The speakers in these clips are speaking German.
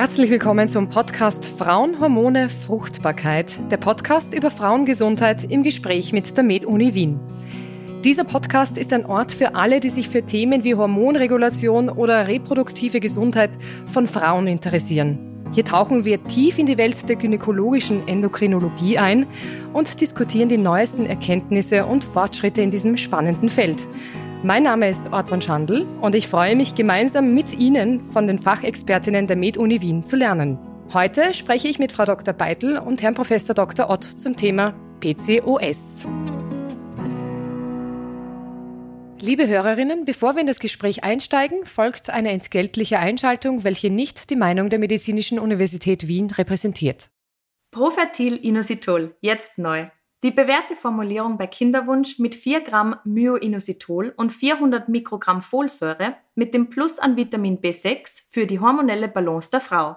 Herzlich willkommen zum Podcast Frauen, Hormone, Fruchtbarkeit, der Podcast über Frauengesundheit im Gespräch mit der Med-Uni Wien. Dieser Podcast ist ein Ort für alle, die sich für Themen wie Hormonregulation oder reproduktive Gesundheit von Frauen interessieren. Hier tauchen wir tief in die Welt der gynäkologischen Endokrinologie ein und diskutieren die neuesten Erkenntnisse und Fortschritte in diesem spannenden Feld. Mein Name ist Ortmann Schandl und ich freue mich, gemeinsam mit Ihnen von den Fachexpertinnen der Med-Uni Wien zu lernen. Heute spreche ich mit Frau Dr. Beitel und Herrn Prof. Dr. Ott zum Thema PCOS. Liebe Hörerinnen, bevor wir in das Gespräch einsteigen, folgt eine entgeltliche Einschaltung, welche nicht die Meinung der Medizinischen Universität Wien repräsentiert. Profertil-Inositol, jetzt neu. Die bewährte Formulierung bei Kinderwunsch mit 4 Gramm Myoinositol und 400 Mikrogramm Folsäure mit dem Plus an Vitamin B6 für die hormonelle Balance der Frau.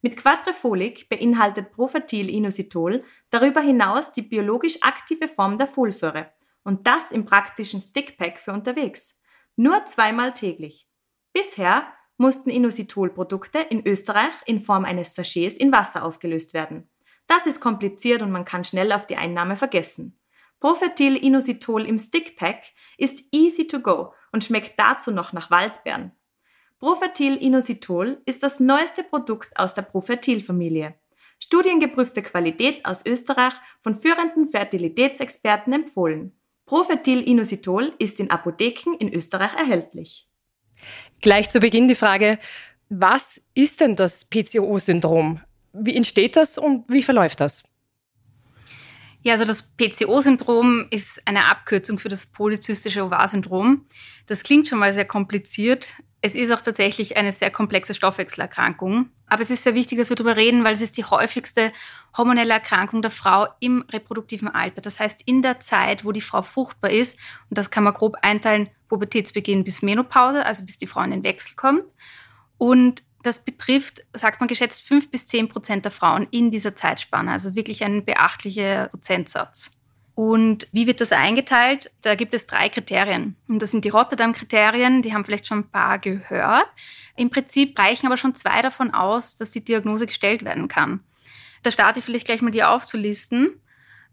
Mit Quadrifolik beinhaltet Profertil-Inositol darüber hinaus die biologisch aktive Form der Folsäure und das im praktischen Stickpack für unterwegs. Nur zweimal täglich. Bisher mussten Inositol-Produkte in Österreich in Form eines Sachets in Wasser aufgelöst werden. Das ist kompliziert und man kann schnell auf die Einnahme vergessen. Profertil-Inositol im Stickpack ist easy to go und schmeckt dazu noch nach Waldbeeren. Profertil-Inositol ist das neueste Produkt aus der Profertil-Familie. Studiengeprüfte Qualität aus Österreich von führenden Fertilitätsexperten empfohlen. Profertil-Inositol ist in Apotheken in Österreich erhältlich. Gleich zu Beginn die Frage, was ist denn das PCO-Syndrom? Wie entsteht das und wie verläuft das? Ja, also das PCO-Syndrom ist eine Abkürzung für das polyzystische Ovar-Syndrom. Das klingt schon mal sehr kompliziert. Es ist auch tatsächlich eine sehr komplexe Stoffwechselerkrankung. Aber es ist sehr wichtig, dass wir darüber reden, weil es ist die häufigste hormonelle Erkrankung der Frau im reproduktiven Alter. Das heißt, in der Zeit, wo die Frau fruchtbar ist, und das kann man grob einteilen, Pubertätsbeginn bis Menopause, also bis die Frau in den Wechsel kommt. Und das betrifft, sagt man geschätzt, fünf bis zehn Prozent der Frauen in dieser Zeitspanne, also wirklich ein beachtlicher Prozentsatz. Und wie wird das eingeteilt? Da gibt es drei Kriterien. Und das sind die Rotterdam-Kriterien, die haben vielleicht schon ein paar gehört. Im Prinzip reichen aber schon zwei davon aus, dass die Diagnose gestellt werden kann. Da starte ich vielleicht gleich mal die aufzulisten.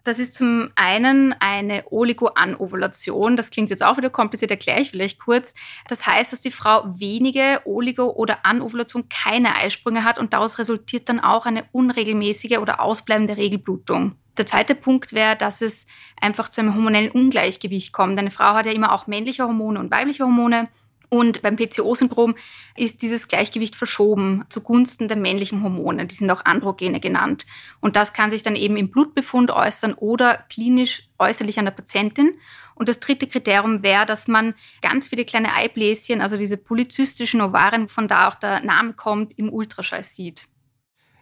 Das ist zum einen eine Oligoanovulation. Das klingt jetzt auch wieder kompliziert, erkläre ich vielleicht kurz. Das heißt, dass die Frau wenige Oligo- oder Anovulation keine Eisprünge hat und daraus resultiert dann auch eine unregelmäßige oder ausbleibende Regelblutung. Der zweite Punkt wäre, dass es einfach zu einem hormonellen Ungleichgewicht kommt. Eine Frau hat ja immer auch männliche Hormone und weibliche Hormone. Und beim PCO-Syndrom ist dieses Gleichgewicht verschoben zugunsten der männlichen Hormone. Die sind auch Androgene genannt. Und das kann sich dann eben im Blutbefund äußern oder klinisch äußerlich an der Patientin. Und das dritte Kriterium wäre, dass man ganz viele kleine Eibläschen, also diese polyzystischen Ovarien, von da auch der Name kommt, im Ultraschall sieht.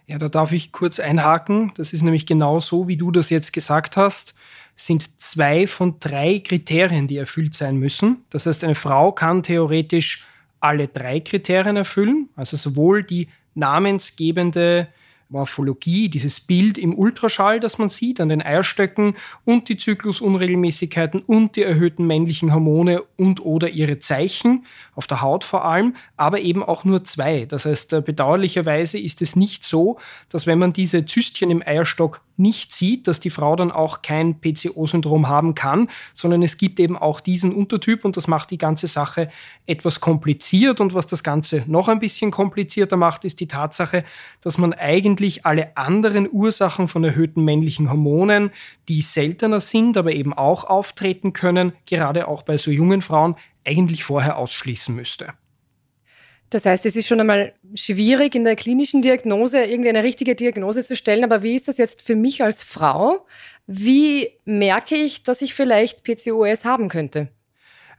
Ja, da darf ich kurz einhaken. Das ist nämlich genau so, wie du das jetzt gesagt hast. Sind zwei von drei Kriterien, die erfüllt sein müssen. Das heißt, eine Frau kann theoretisch alle drei Kriterien erfüllen, also sowohl die namensgebende Morphologie, dieses Bild im Ultraschall, das man sieht an den Eierstöcken und die Zyklusunregelmäßigkeiten und die erhöhten männlichen Hormone und oder ihre Zeichen auf der Haut vor allem, aber eben auch nur zwei. Das heißt, äh, bedauerlicherweise ist es nicht so, dass wenn man diese Zystchen im Eierstock nicht sieht, dass die Frau dann auch kein PCO-Syndrom haben kann, sondern es gibt eben auch diesen Untertyp und das macht die ganze Sache etwas kompliziert. Und was das Ganze noch ein bisschen komplizierter macht, ist die Tatsache, dass man eigentlich alle anderen Ursachen von erhöhten männlichen Hormonen, die seltener sind, aber eben auch auftreten können, gerade auch bei so jungen Frauen, eigentlich vorher ausschließen müsste. Das heißt, es ist schon einmal schwierig, in der klinischen Diagnose irgendwie eine richtige Diagnose zu stellen. Aber wie ist das jetzt für mich als Frau? Wie merke ich, dass ich vielleicht PCOS haben könnte?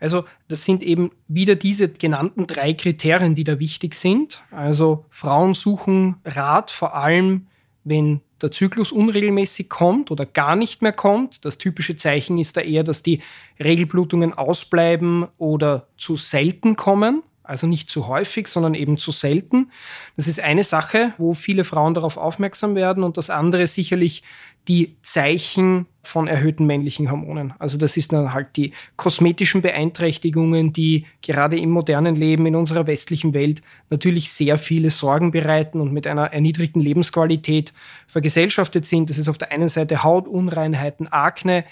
Also das sind eben wieder diese genannten drei Kriterien, die da wichtig sind. Also Frauen suchen Rat vor allem, wenn der Zyklus unregelmäßig kommt oder gar nicht mehr kommt. Das typische Zeichen ist da eher, dass die Regelblutungen ausbleiben oder zu selten kommen. Also nicht zu häufig, sondern eben zu selten. Das ist eine Sache, wo viele Frauen darauf aufmerksam werden und das andere sicherlich die Zeichen von erhöhten männlichen Hormonen. Also das ist dann halt die kosmetischen Beeinträchtigungen, die gerade im modernen Leben in unserer westlichen Welt natürlich sehr viele Sorgen bereiten und mit einer erniedrigten Lebensqualität vergesellschaftet sind. Das ist auf der einen Seite Hautunreinheiten, Akne,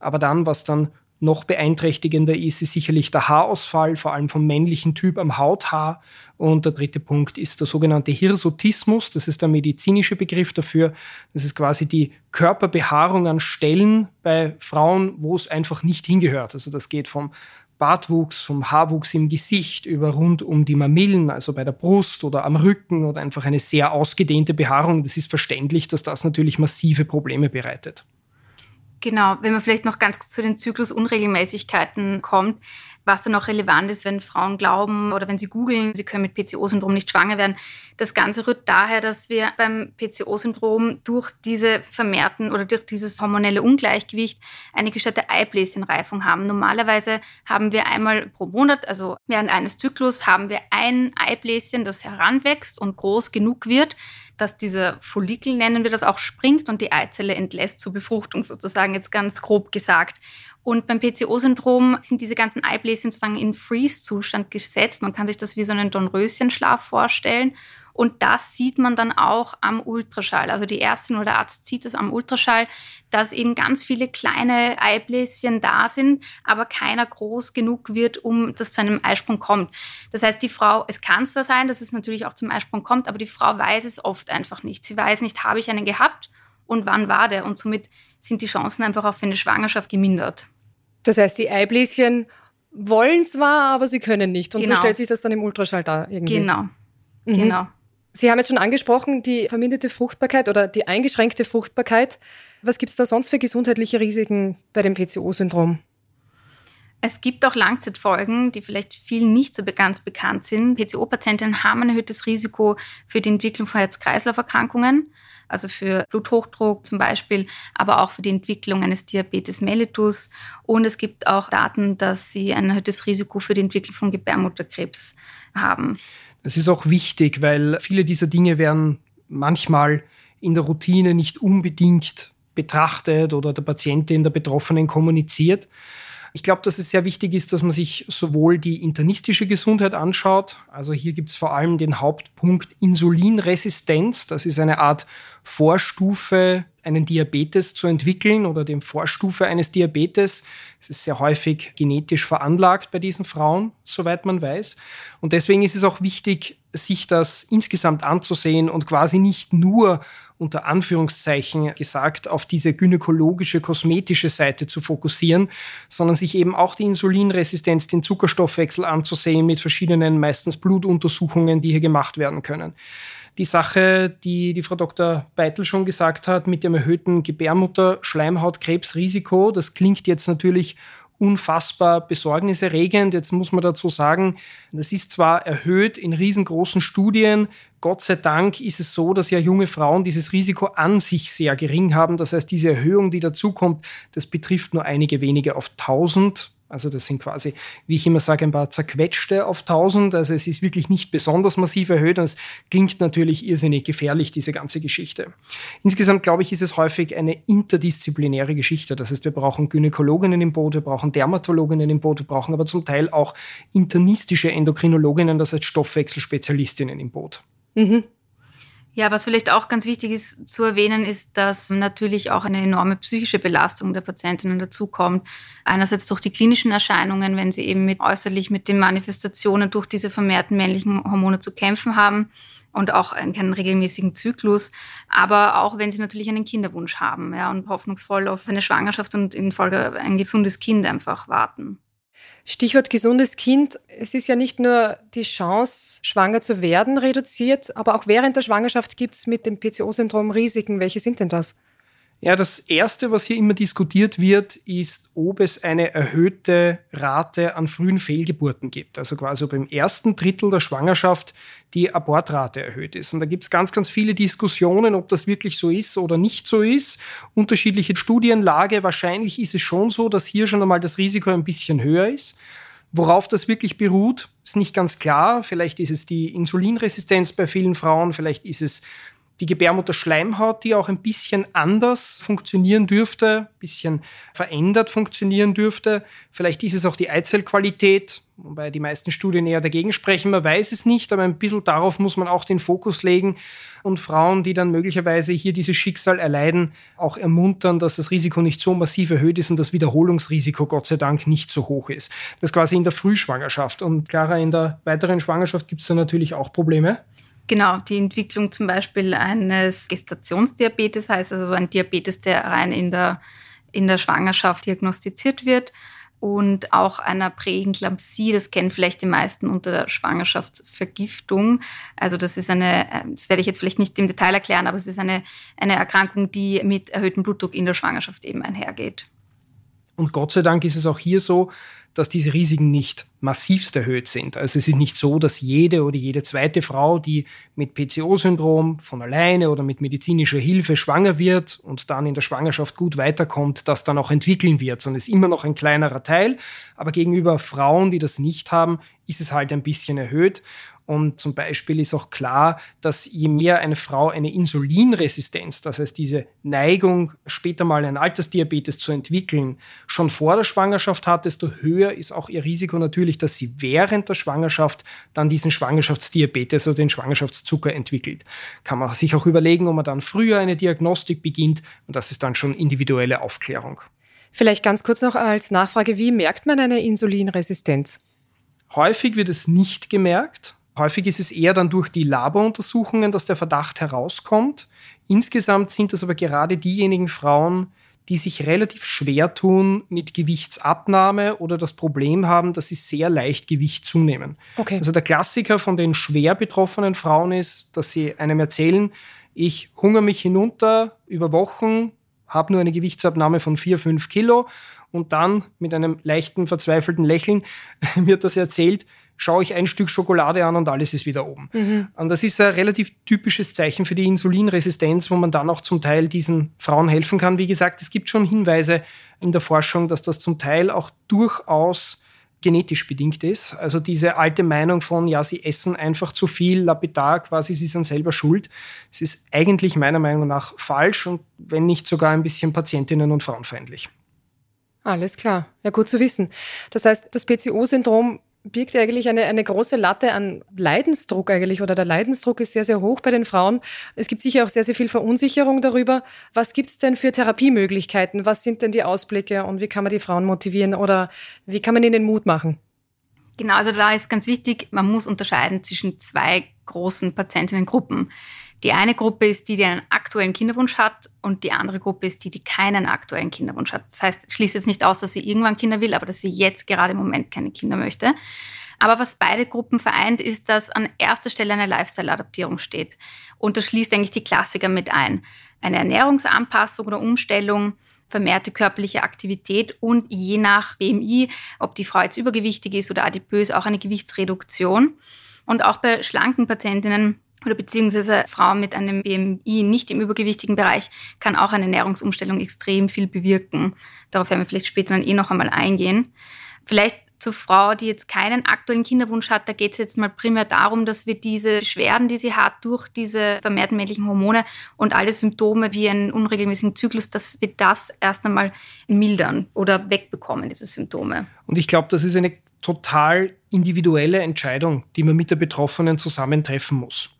aber dann, was dann noch beeinträchtigender ist, ist sicherlich der Haarausfall, vor allem vom männlichen Typ am Hauthaar. Und der dritte Punkt ist der sogenannte Hirsutismus. Das ist der medizinische Begriff dafür. Das ist quasi die Körperbehaarung an Stellen bei Frauen, wo es einfach nicht hingehört. Also das geht vom Bartwuchs, vom Haarwuchs im Gesicht über rund um die Mamillen, also bei der Brust oder am Rücken oder einfach eine sehr ausgedehnte Behaarung. Das ist verständlich, dass das natürlich massive Probleme bereitet. Genau, wenn man vielleicht noch ganz kurz zu den Zyklusunregelmäßigkeiten kommt, was dann auch relevant ist, wenn Frauen glauben oder wenn sie googeln, sie können mit PCO-Syndrom nicht schwanger werden. Das Ganze rührt daher, dass wir beim PCO-Syndrom durch diese vermehrten oder durch dieses hormonelle Ungleichgewicht eine gestörte Eibläschenreifung haben. Normalerweise haben wir einmal pro Monat, also während eines Zyklus, haben wir ein Eibläschen, das heranwächst und groß genug wird, dass dieser Follikel, nennen wir das auch, springt und die Eizelle entlässt zur Befruchtung sozusagen, jetzt ganz grob gesagt. Und beim PCO-Syndrom sind diese ganzen Eibläschen sozusagen in Freeze-Zustand gesetzt. Man kann sich das wie so einen Dornröschenschlaf vorstellen. Und das sieht man dann auch am Ultraschall. Also die Ärztin oder Arzt sieht es am Ultraschall, dass eben ganz viele kleine Eibläschen da sind, aber keiner groß genug wird, um das zu einem Eisprung kommt. Das heißt, die Frau, es kann zwar sein, dass es natürlich auch zum Eisprung kommt, aber die Frau weiß es oft einfach nicht. Sie weiß nicht, habe ich einen gehabt und wann war der? Und somit sind die Chancen einfach auch für eine Schwangerschaft gemindert. Das heißt, die Eibläschen wollen zwar, aber sie können nicht. Und genau. so stellt sich das dann im Ultraschall da irgendwie. Genau. Mhm. Genau. Sie haben jetzt schon angesprochen, die verminderte Fruchtbarkeit oder die eingeschränkte Fruchtbarkeit. Was gibt es da sonst für gesundheitliche Risiken bei dem PCO-Syndrom? Es gibt auch Langzeitfolgen, die vielleicht vielen nicht so ganz bekannt sind. PCO-Patientinnen haben ein erhöhtes Risiko für die Entwicklung von Herz-Kreislauf-Erkrankungen, also für Bluthochdruck zum Beispiel, aber auch für die Entwicklung eines Diabetes mellitus. Und es gibt auch Daten, dass sie ein erhöhtes Risiko für die Entwicklung von Gebärmutterkrebs haben. Es ist auch wichtig, weil viele dieser Dinge werden manchmal in der Routine nicht unbedingt betrachtet oder der Patientin, der Betroffenen kommuniziert. Ich glaube, dass es sehr wichtig ist, dass man sich sowohl die internistische Gesundheit anschaut, also hier gibt es vor allem den Hauptpunkt Insulinresistenz, das ist eine Art Vorstufe, einen Diabetes zu entwickeln oder dem Vorstufe eines Diabetes. Es ist sehr häufig genetisch veranlagt bei diesen Frauen, soweit man weiß. Und deswegen ist es auch wichtig, sich das insgesamt anzusehen und quasi nicht nur unter Anführungszeichen gesagt auf diese gynäkologische, kosmetische Seite zu fokussieren, sondern sich eben auch die Insulinresistenz, den Zuckerstoffwechsel anzusehen mit verschiedenen, meistens Blutuntersuchungen, die hier gemacht werden können. Die Sache, die die Frau Dr. Beitel schon gesagt hat, mit dem erhöhten Gebärmutter-Schleimhautkrebsrisiko, das klingt jetzt natürlich unfassbar besorgniserregend. Jetzt muss man dazu sagen, das ist zwar erhöht in riesengroßen Studien. Gott sei Dank ist es so, dass ja junge Frauen dieses Risiko an sich sehr gering haben. Das heißt, diese Erhöhung, die dazukommt, das betrifft nur einige wenige auf 1000 also das sind quasi, wie ich immer sage, ein paar zerquetschte auf 1000. Also es ist wirklich nicht besonders massiv erhöht und es klingt natürlich irrsinnig gefährlich, diese ganze Geschichte. Insgesamt glaube ich, ist es häufig eine interdisziplinäre Geschichte. Das heißt, wir brauchen Gynäkologinnen im Boot, wir brauchen Dermatologinnen im Boot, wir brauchen aber zum Teil auch internistische Endokrinologinnen, das heißt Stoffwechselspezialistinnen im Boot. Mhm. Ja, was vielleicht auch ganz wichtig ist zu erwähnen, ist, dass natürlich auch eine enorme psychische Belastung der Patientinnen dazukommt. Einerseits durch die klinischen Erscheinungen, wenn sie eben mit, äußerlich mit den Manifestationen durch diese vermehrten männlichen Hormone zu kämpfen haben und auch keinen regelmäßigen Zyklus, aber auch wenn sie natürlich einen Kinderwunsch haben ja, und hoffnungsvoll auf eine Schwangerschaft und in Folge ein gesundes Kind einfach warten. Stichwort gesundes Kind. Es ist ja nicht nur die Chance, schwanger zu werden, reduziert, aber auch während der Schwangerschaft gibt es mit dem PCO-Syndrom Risiken. Welche sind denn das? Ja, das Erste, was hier immer diskutiert wird, ist, ob es eine erhöhte Rate an frühen Fehlgeburten gibt. Also quasi ob im ersten Drittel der Schwangerschaft die Abortrate erhöht ist. Und da gibt es ganz, ganz viele Diskussionen, ob das wirklich so ist oder nicht so ist. Unterschiedliche Studienlage. Wahrscheinlich ist es schon so, dass hier schon einmal das Risiko ein bisschen höher ist. Worauf das wirklich beruht, ist nicht ganz klar. Vielleicht ist es die Insulinresistenz bei vielen Frauen, vielleicht ist es die Gebärmutterschleimhaut, die auch ein bisschen anders funktionieren dürfte, ein bisschen verändert funktionieren dürfte. Vielleicht ist es auch die Eizellqualität, wobei die meisten Studien eher dagegen sprechen. Man weiß es nicht, aber ein bisschen darauf muss man auch den Fokus legen und Frauen, die dann möglicherweise hier dieses Schicksal erleiden, auch ermuntern, dass das Risiko nicht so massiv erhöht ist und das Wiederholungsrisiko Gott sei Dank nicht so hoch ist. Das quasi in der Frühschwangerschaft. Und klarer, in der weiteren Schwangerschaft gibt es da natürlich auch Probleme. Genau, die Entwicklung zum Beispiel eines Gestationsdiabetes heißt also ein Diabetes, der rein in der, in der Schwangerschaft diagnostiziert wird und auch einer Präeklampsie, das kennen vielleicht die meisten unter der Schwangerschaftsvergiftung. Also das ist eine, das werde ich jetzt vielleicht nicht im Detail erklären, aber es ist eine, eine Erkrankung, die mit erhöhtem Blutdruck in der Schwangerschaft eben einhergeht. Und Gott sei Dank ist es auch hier so, dass diese Risiken nicht massivst erhöht sind. Also es ist nicht so, dass jede oder jede zweite Frau, die mit PCO-Syndrom von alleine oder mit medizinischer Hilfe schwanger wird und dann in der Schwangerschaft gut weiterkommt, das dann auch entwickeln wird, sondern es ist immer noch ein kleinerer Teil. Aber gegenüber Frauen, die das nicht haben, ist es halt ein bisschen erhöht. Und zum Beispiel ist auch klar, dass je mehr eine Frau eine Insulinresistenz, das heißt diese Neigung, später mal einen Altersdiabetes zu entwickeln, schon vor der Schwangerschaft hat, desto höher ist auch ihr Risiko natürlich, dass sie während der Schwangerschaft dann diesen Schwangerschaftsdiabetes oder den Schwangerschaftszucker entwickelt. Kann man sich auch überlegen, ob man dann früher eine Diagnostik beginnt und das ist dann schon individuelle Aufklärung. Vielleicht ganz kurz noch als Nachfrage, wie merkt man eine Insulinresistenz? Häufig wird es nicht gemerkt. Häufig ist es eher dann durch die Laboruntersuchungen, dass der Verdacht herauskommt. Insgesamt sind es aber gerade diejenigen Frauen, die sich relativ schwer tun mit Gewichtsabnahme oder das Problem haben, dass sie sehr leicht Gewicht zunehmen. Okay. Also der Klassiker von den schwer betroffenen Frauen ist, dass sie einem erzählen, ich hungere mich hinunter über Wochen, habe nur eine Gewichtsabnahme von 4, 5 Kilo und dann mit einem leichten, verzweifelten Lächeln wird das erzählt, schaue ich ein Stück Schokolade an und alles ist wieder oben. Mhm. Und das ist ein relativ typisches Zeichen für die Insulinresistenz, wo man dann auch zum Teil diesen Frauen helfen kann. Wie gesagt, es gibt schon Hinweise in der Forschung, dass das zum Teil auch durchaus genetisch bedingt ist. Also diese alte Meinung von, ja, sie essen einfach zu viel, lapidar, quasi, sie sind selber schuld. Es ist eigentlich meiner Meinung nach falsch und wenn nicht sogar ein bisschen patientinnen- und frauenfeindlich. Alles klar. Ja, gut zu wissen. Das heißt, das PCO-Syndrom birgt eigentlich eine, eine große Latte an Leidensdruck eigentlich oder der Leidensdruck ist sehr, sehr hoch bei den Frauen. Es gibt sicher auch sehr, sehr viel Verunsicherung darüber. Was gibt es denn für Therapiemöglichkeiten? Was sind denn die Ausblicke und wie kann man die Frauen motivieren oder wie kann man ihnen Mut machen? Genau, also da ist ganz wichtig, man muss unterscheiden zwischen zwei großen Patientinnengruppen. Die eine Gruppe ist die, die einen aktuellen Kinderwunsch hat und die andere Gruppe ist die, die keinen aktuellen Kinderwunsch hat. Das heißt, schließt jetzt nicht aus, dass sie irgendwann Kinder will, aber dass sie jetzt gerade im Moment keine Kinder möchte. Aber was beide Gruppen vereint, ist, dass an erster Stelle eine Lifestyle-Adaptierung steht. Und das schließt eigentlich die Klassiker mit ein. Eine Ernährungsanpassung oder Umstellung, vermehrte körperliche Aktivität und je nach BMI, ob die Frau jetzt übergewichtig ist oder adipös, auch eine Gewichtsreduktion. Und auch bei schlanken Patientinnen oder beziehungsweise Frauen mit einem BMI nicht im übergewichtigen Bereich kann auch eine Ernährungsumstellung extrem viel bewirken. Darauf werden wir vielleicht später dann eh noch einmal eingehen. Vielleicht zur Frau, die jetzt keinen aktuellen Kinderwunsch hat, da geht es jetzt mal primär darum, dass wir diese Beschwerden, die sie hat, durch diese vermehrten männlichen Hormone und alle Symptome wie einen unregelmäßigen Zyklus, dass wir das erst einmal mildern oder wegbekommen, diese Symptome. Und ich glaube, das ist eine total individuelle Entscheidung, die man mit der Betroffenen zusammentreffen muss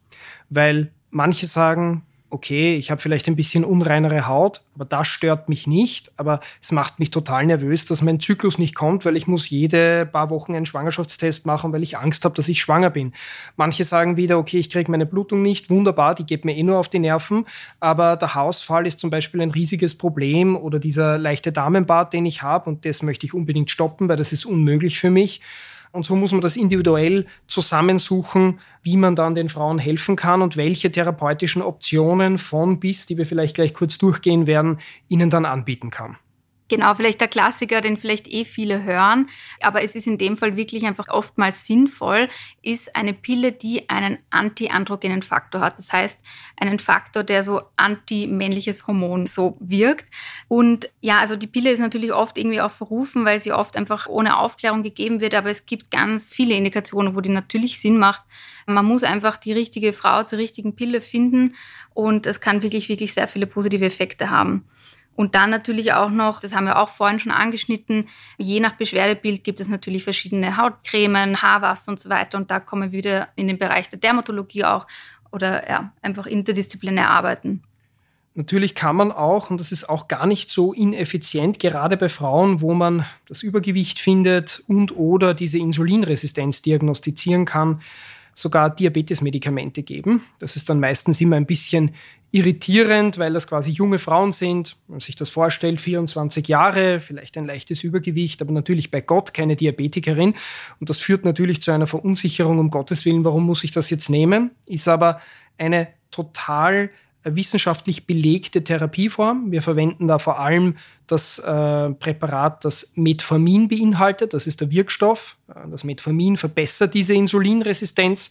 weil manche sagen, okay, ich habe vielleicht ein bisschen unreinere Haut, aber das stört mich nicht. Aber es macht mich total nervös, dass mein Zyklus nicht kommt, weil ich muss jede paar Wochen einen Schwangerschaftstest machen, weil ich Angst habe, dass ich schwanger bin. Manche sagen wieder, okay, ich kriege meine Blutung nicht, wunderbar, die geht mir eh nur auf die Nerven. Aber der Hausfall ist zum Beispiel ein riesiges Problem oder dieser leichte Damenbart, den ich habe und das möchte ich unbedingt stoppen, weil das ist unmöglich für mich. Und so muss man das individuell zusammensuchen, wie man dann den Frauen helfen kann und welche therapeutischen Optionen von bis, die wir vielleicht gleich kurz durchgehen werden, ihnen dann anbieten kann. Genau, vielleicht der Klassiker, den vielleicht eh viele hören, aber es ist in dem Fall wirklich einfach oftmals sinnvoll, ist eine Pille, die einen antiandrogenen Faktor hat. Das heißt, einen Faktor, der so anti-männliches Hormon so wirkt. Und ja, also die Pille ist natürlich oft irgendwie auch verrufen, weil sie oft einfach ohne Aufklärung gegeben wird, aber es gibt ganz viele Indikationen, wo die natürlich Sinn macht. Man muss einfach die richtige Frau zur richtigen Pille finden und es kann wirklich, wirklich sehr viele positive Effekte haben. Und dann natürlich auch noch, das haben wir auch vorhin schon angeschnitten, je nach Beschwerdebild gibt es natürlich verschiedene Hautcremen, Haarwasser und so weiter. Und da kommen wir wieder in den Bereich der Dermatologie auch oder ja, einfach interdisziplinär arbeiten. Natürlich kann man auch, und das ist auch gar nicht so ineffizient, gerade bei Frauen, wo man das Übergewicht findet und oder diese Insulinresistenz diagnostizieren kann, sogar Diabetesmedikamente geben. Das ist dann meistens immer ein bisschen irritierend, weil das quasi junge Frauen sind. Wenn man sich das vorstellt, 24 Jahre, vielleicht ein leichtes Übergewicht, aber natürlich bei Gott keine Diabetikerin. Und das führt natürlich zu einer Verunsicherung, um Gottes Willen, warum muss ich das jetzt nehmen? Ist aber eine total wissenschaftlich belegte Therapieform. Wir verwenden da vor allem das äh, Präparat, das Metformin beinhaltet. Das ist der Wirkstoff. Das Metformin verbessert diese Insulinresistenz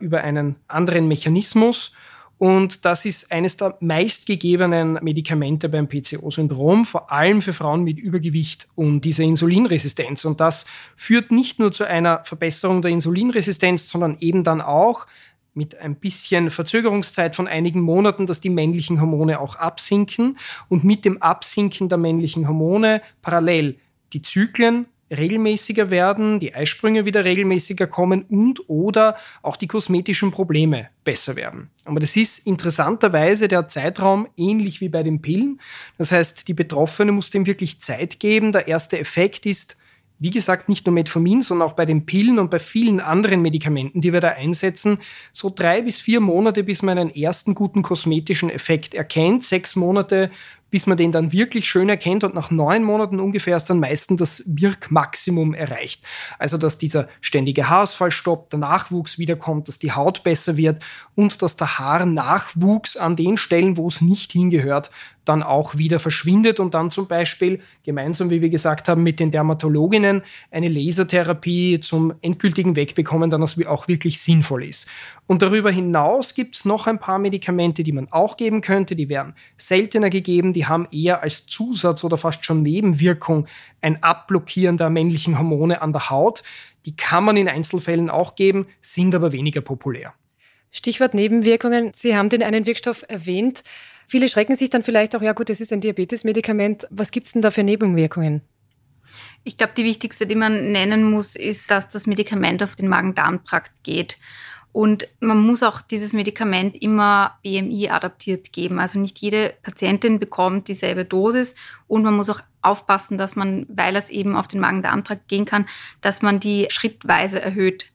über einen anderen Mechanismus. Und das ist eines der meistgegebenen Medikamente beim PCO-Syndrom, vor allem für Frauen mit Übergewicht und dieser Insulinresistenz. Und das führt nicht nur zu einer Verbesserung der Insulinresistenz, sondern eben dann auch mit ein bisschen Verzögerungszeit von einigen Monaten, dass die männlichen Hormone auch absinken und mit dem Absinken der männlichen Hormone parallel die Zyklen regelmäßiger werden, die Eisprünge wieder regelmäßiger kommen und oder auch die kosmetischen Probleme besser werden. Aber das ist interessanterweise der Zeitraum ähnlich wie bei den Pillen. Das heißt, die Betroffene muss dem wirklich Zeit geben. Der erste Effekt ist wie gesagt, nicht nur Metformin, sondern auch bei den Pillen und bei vielen anderen Medikamenten, die wir da einsetzen, so drei bis vier Monate, bis man einen ersten guten kosmetischen Effekt erkennt. Sechs Monate, bis man den dann wirklich schön erkennt und nach neun Monaten ungefähr ist dann meistens das Wirkmaximum erreicht. Also, dass dieser ständige Haarausfall stoppt, der Nachwuchs wiederkommt, dass die Haut besser wird und dass der Haarnachwuchs an den Stellen, wo es nicht hingehört, dann auch wieder verschwindet und dann zum Beispiel gemeinsam, wie wir gesagt haben, mit den Dermatologinnen eine Lasertherapie zum endgültigen Wegbekommen dann auch wirklich sinnvoll ist. Und darüber hinaus gibt es noch ein paar Medikamente, die man auch geben könnte. Die werden seltener gegeben, die haben eher als Zusatz oder fast schon Nebenwirkung ein Abblockieren der männlichen Hormone an der Haut. Die kann man in Einzelfällen auch geben, sind aber weniger populär. Stichwort Nebenwirkungen. Sie haben den einen Wirkstoff erwähnt. Viele schrecken sich dann vielleicht auch, ja gut, das ist ein Diabetesmedikament. Was gibt es denn da für Nebenwirkungen? Ich glaube, die wichtigste, die man nennen muss, ist, dass das Medikament auf den Magen-Darm-Trakt geht. Und man muss auch dieses Medikament immer BMI adaptiert geben. Also nicht jede Patientin bekommt dieselbe Dosis und man muss auch aufpassen, dass man, weil es eben auf den Magen-Darm-Trakt gehen kann, dass man die schrittweise erhöht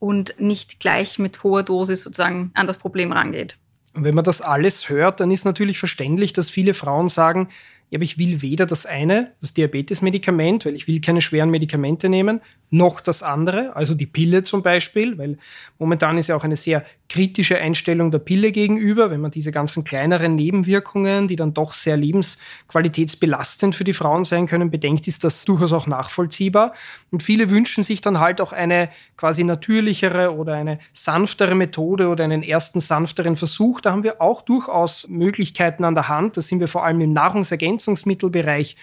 und nicht gleich mit hoher Dosis sozusagen an das Problem rangeht. Und wenn man das alles hört, dann ist natürlich verständlich, dass viele Frauen sagen, ja, aber ich will weder das eine, das Diabetesmedikament, weil ich will keine schweren Medikamente nehmen, noch das andere, also die Pille zum Beispiel, weil momentan ist ja auch eine sehr kritische Einstellung der Pille gegenüber, wenn man diese ganzen kleineren Nebenwirkungen, die dann doch sehr lebensqualitätsbelastend für die Frauen sein können, bedenkt, ist das durchaus auch nachvollziehbar. Und viele wünschen sich dann halt auch eine quasi natürlichere oder eine sanftere Methode oder einen ersten sanfteren Versuch. Da haben wir auch durchaus Möglichkeiten an der Hand. Da sind wir vor allem im Nahrungsergänzungsmittelbereich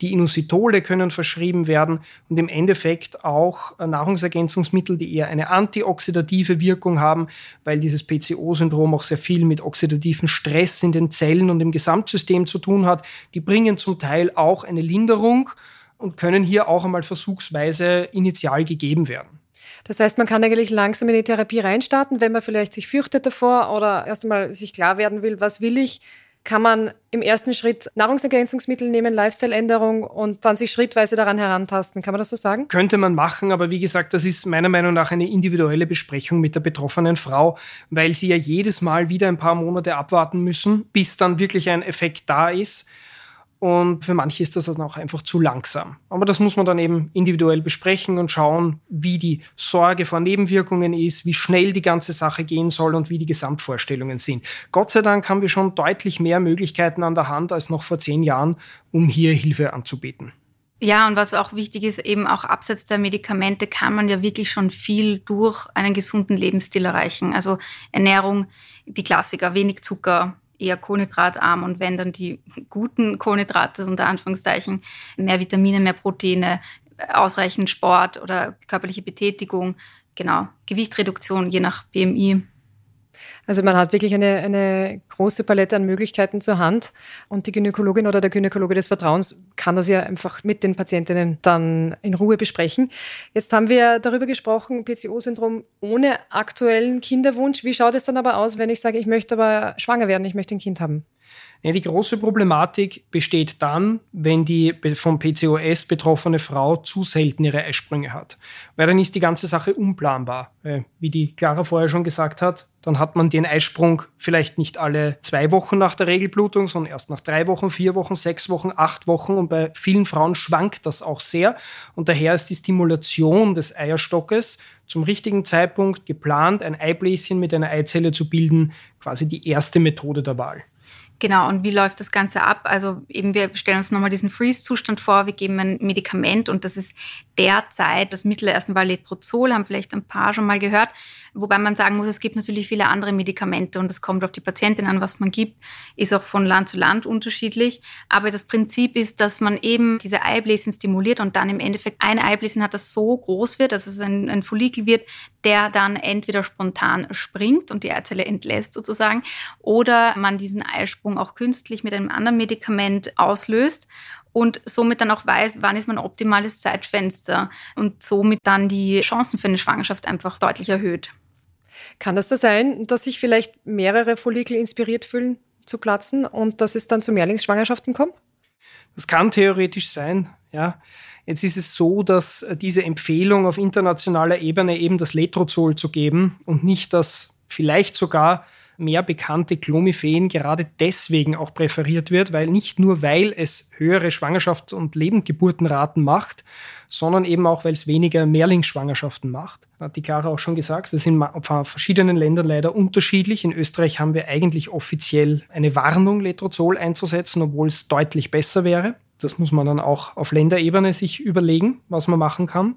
die Inositole können verschrieben werden und im Endeffekt auch äh, Nahrungsergänzungsmittel, die eher eine antioxidative Wirkung haben, weil dieses PCO-Syndrom auch sehr viel mit oxidativen Stress in den Zellen und im Gesamtsystem zu tun hat. Die bringen zum Teil auch eine Linderung und können hier auch einmal versuchsweise initial gegeben werden. Das heißt, man kann eigentlich langsam in die Therapie reinstarten, wenn man vielleicht sich fürchtet davor oder erst einmal sich klar werden will, was will ich, kann man im ersten Schritt Nahrungsergänzungsmittel nehmen, Lifestyle-Änderung und dann sich schrittweise daran herantasten. Kann man das so sagen? Könnte man machen, aber wie gesagt, das ist meiner Meinung nach eine individuelle Besprechung mit der betroffenen Frau, weil sie ja jedes Mal wieder ein paar Monate abwarten müssen, bis dann wirklich ein Effekt da ist. Und für manche ist das dann auch einfach zu langsam. Aber das muss man dann eben individuell besprechen und schauen, wie die Sorge vor Nebenwirkungen ist, wie schnell die ganze Sache gehen soll und wie die Gesamtvorstellungen sind. Gott sei Dank haben wir schon deutlich mehr Möglichkeiten an der Hand als noch vor zehn Jahren, um hier Hilfe anzubieten. Ja, und was auch wichtig ist, eben auch abseits der Medikamente kann man ja wirklich schon viel durch einen gesunden Lebensstil erreichen. Also Ernährung, die Klassiker, wenig Zucker, eher kohlenhydratarm und wenn dann die guten Kohlenhydrate unter Anführungszeichen, mehr Vitamine, mehr Proteine, ausreichend Sport oder körperliche Betätigung, genau, Gewichtreduktion je nach BMI. Also man hat wirklich eine, eine große Palette an Möglichkeiten zur Hand und die Gynäkologin oder der Gynäkologe des Vertrauens kann das ja einfach mit den Patientinnen dann in Ruhe besprechen. Jetzt haben wir darüber gesprochen, PCO-Syndrom ohne aktuellen Kinderwunsch. Wie schaut es dann aber aus, wenn ich sage, ich möchte aber schwanger werden, ich möchte ein Kind haben? Ja, die große Problematik besteht dann, wenn die vom PCOS betroffene Frau zu selten ihre Eisprünge hat. Weil dann ist die ganze Sache unplanbar. Wie die Clara vorher schon gesagt hat, dann hat man den Eisprung vielleicht nicht alle zwei Wochen nach der Regelblutung, sondern erst nach drei Wochen, vier Wochen, sechs Wochen, acht Wochen. Und bei vielen Frauen schwankt das auch sehr. Und daher ist die Stimulation des Eierstockes zum richtigen Zeitpunkt geplant, ein Eibläschen mit einer Eizelle zu bilden, quasi die erste Methode der Wahl. Genau, und wie läuft das Ganze ab? Also eben, wir stellen uns nochmal diesen Freeze-Zustand vor, wir geben ein Medikament und das ist derzeit das Mittel ersten Mal Letrozol, haben vielleicht ein paar schon mal gehört. Wobei man sagen muss, es gibt natürlich viele andere Medikamente und es kommt auf die Patientin an, was man gibt, ist auch von Land zu Land unterschiedlich. Aber das Prinzip ist, dass man eben diese Eibläschen stimuliert und dann im Endeffekt ein Eibläschen hat, das so groß wird, dass es ein, ein Follikel wird, der dann entweder spontan springt und die Eizelle entlässt sozusagen, oder man diesen Eisprung auch künstlich mit einem anderen Medikament auslöst und somit dann auch weiß, wann ist mein optimales Zeitfenster und somit dann die Chancen für eine Schwangerschaft einfach deutlich erhöht. Kann das da sein, dass sich vielleicht mehrere Follikel inspiriert fühlen zu platzen und dass es dann zu Mehrlingsschwangerschaften kommt? Das kann theoretisch sein, ja. Jetzt ist es so, dass diese Empfehlung auf internationaler Ebene eben das Letrozol zu geben und nicht das vielleicht sogar mehr bekannte Clomiphen gerade deswegen auch präferiert wird, weil nicht nur, weil es höhere Schwangerschafts- und Lebendgeburtenraten macht, sondern eben auch, weil es weniger Mehrlingsschwangerschaften macht. Hat die Clara auch schon gesagt, das ist in verschiedenen Ländern leider unterschiedlich. In Österreich haben wir eigentlich offiziell eine Warnung, Letrozol einzusetzen, obwohl es deutlich besser wäre. Das muss man dann auch auf Länderebene sich überlegen, was man machen kann.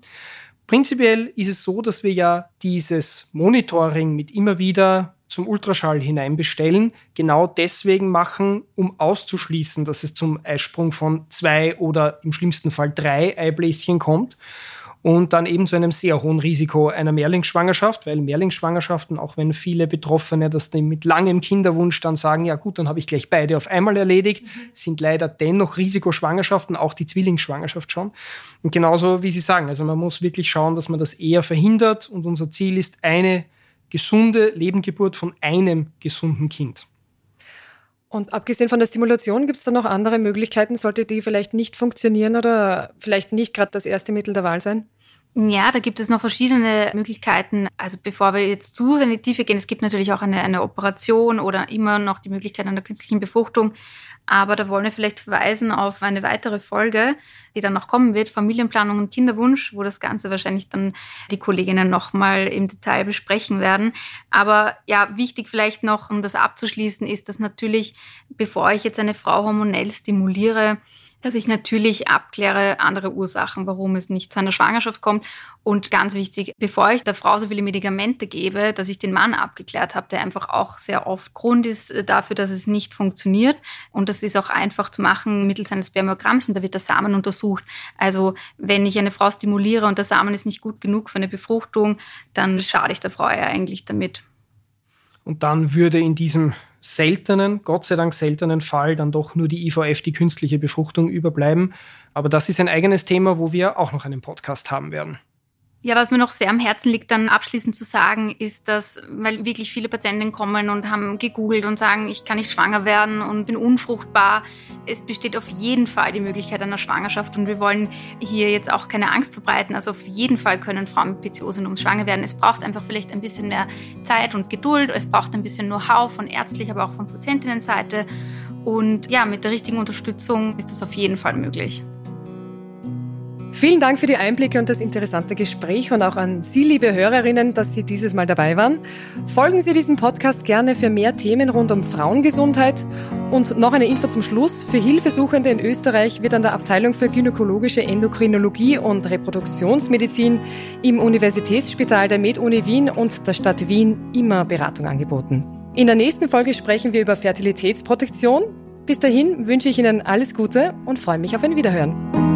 Prinzipiell ist es so, dass wir ja dieses Monitoring mit immer wieder zum Ultraschall hinein bestellen, genau deswegen machen, um auszuschließen, dass es zum Eisprung von zwei oder im schlimmsten Fall drei Eibläschen kommt und dann eben zu einem sehr hohen Risiko einer Mehrlingsschwangerschaft, weil Mehrlingsschwangerschaften, auch wenn viele Betroffene das mit langem Kinderwunsch dann sagen, ja gut, dann habe ich gleich beide auf einmal erledigt, mhm. sind leider dennoch Risikoschwangerschaften, auch die Zwillingsschwangerschaft schon. Und genauso wie Sie sagen, also man muss wirklich schauen, dass man das eher verhindert und unser Ziel ist eine gesunde Lebengeburt von einem gesunden Kind. Und abgesehen von der Stimulation, gibt es da noch andere Möglichkeiten? Sollte die vielleicht nicht funktionieren oder vielleicht nicht gerade das erste Mittel der Wahl sein? Ja, da gibt es noch verschiedene Möglichkeiten. Also bevor wir jetzt zu sehr in Tiefe gehen, es gibt natürlich auch eine, eine Operation oder immer noch die Möglichkeit einer künstlichen Befruchtung. Aber da wollen wir vielleicht verweisen auf eine weitere Folge, die dann noch kommen wird, Familienplanung und Kinderwunsch, wo das Ganze wahrscheinlich dann die Kolleginnen nochmal im Detail besprechen werden. Aber ja, wichtig vielleicht noch, um das abzuschließen, ist, dass natürlich, bevor ich jetzt eine Frau hormonell stimuliere, dass ich natürlich abkläre andere Ursachen, warum es nicht zu einer Schwangerschaft kommt. Und ganz wichtig, bevor ich der Frau so viele Medikamente gebe, dass ich den Mann abgeklärt habe, der einfach auch sehr oft Grund ist äh, dafür, dass es nicht funktioniert. Und das ist auch einfach zu machen mittels eines Spermogramms und da wird der Samen untersucht. Also wenn ich eine Frau stimuliere und der Samen ist nicht gut genug für eine Befruchtung, dann schade ich der Frau ja eigentlich damit. Und dann würde in diesem seltenen, Gott sei Dank seltenen Fall dann doch nur die IVF, die künstliche Befruchtung, überbleiben. Aber das ist ein eigenes Thema, wo wir auch noch einen Podcast haben werden. Ja, was mir noch sehr am Herzen liegt, dann abschließend zu sagen, ist, dass, weil wirklich viele Patientinnen kommen und haben gegoogelt und sagen, ich kann nicht schwanger werden und bin unfruchtbar. Es besteht auf jeden Fall die Möglichkeit einer Schwangerschaft und wir wollen hier jetzt auch keine Angst verbreiten. Also auf jeden Fall können Frauen mit PCO-Syndrom schwanger werden. Es braucht einfach vielleicht ein bisschen mehr Zeit und Geduld. Es braucht ein bisschen Know-how von ärztlicher, aber auch von Patientinnenseite. Und ja, mit der richtigen Unterstützung ist es auf jeden Fall möglich. Vielen Dank für die Einblicke und das interessante Gespräch und auch an Sie, liebe Hörerinnen, dass Sie dieses Mal dabei waren. Folgen Sie diesem Podcast gerne für mehr Themen rund um Frauengesundheit. Und noch eine Info zum Schluss. Für Hilfesuchende in Österreich wird an der Abteilung für gynäkologische Endokrinologie und Reproduktionsmedizin im Universitätsspital der MedUni Wien und der Stadt Wien immer Beratung angeboten. In der nächsten Folge sprechen wir über Fertilitätsprotektion. Bis dahin wünsche ich Ihnen alles Gute und freue mich auf ein Wiederhören.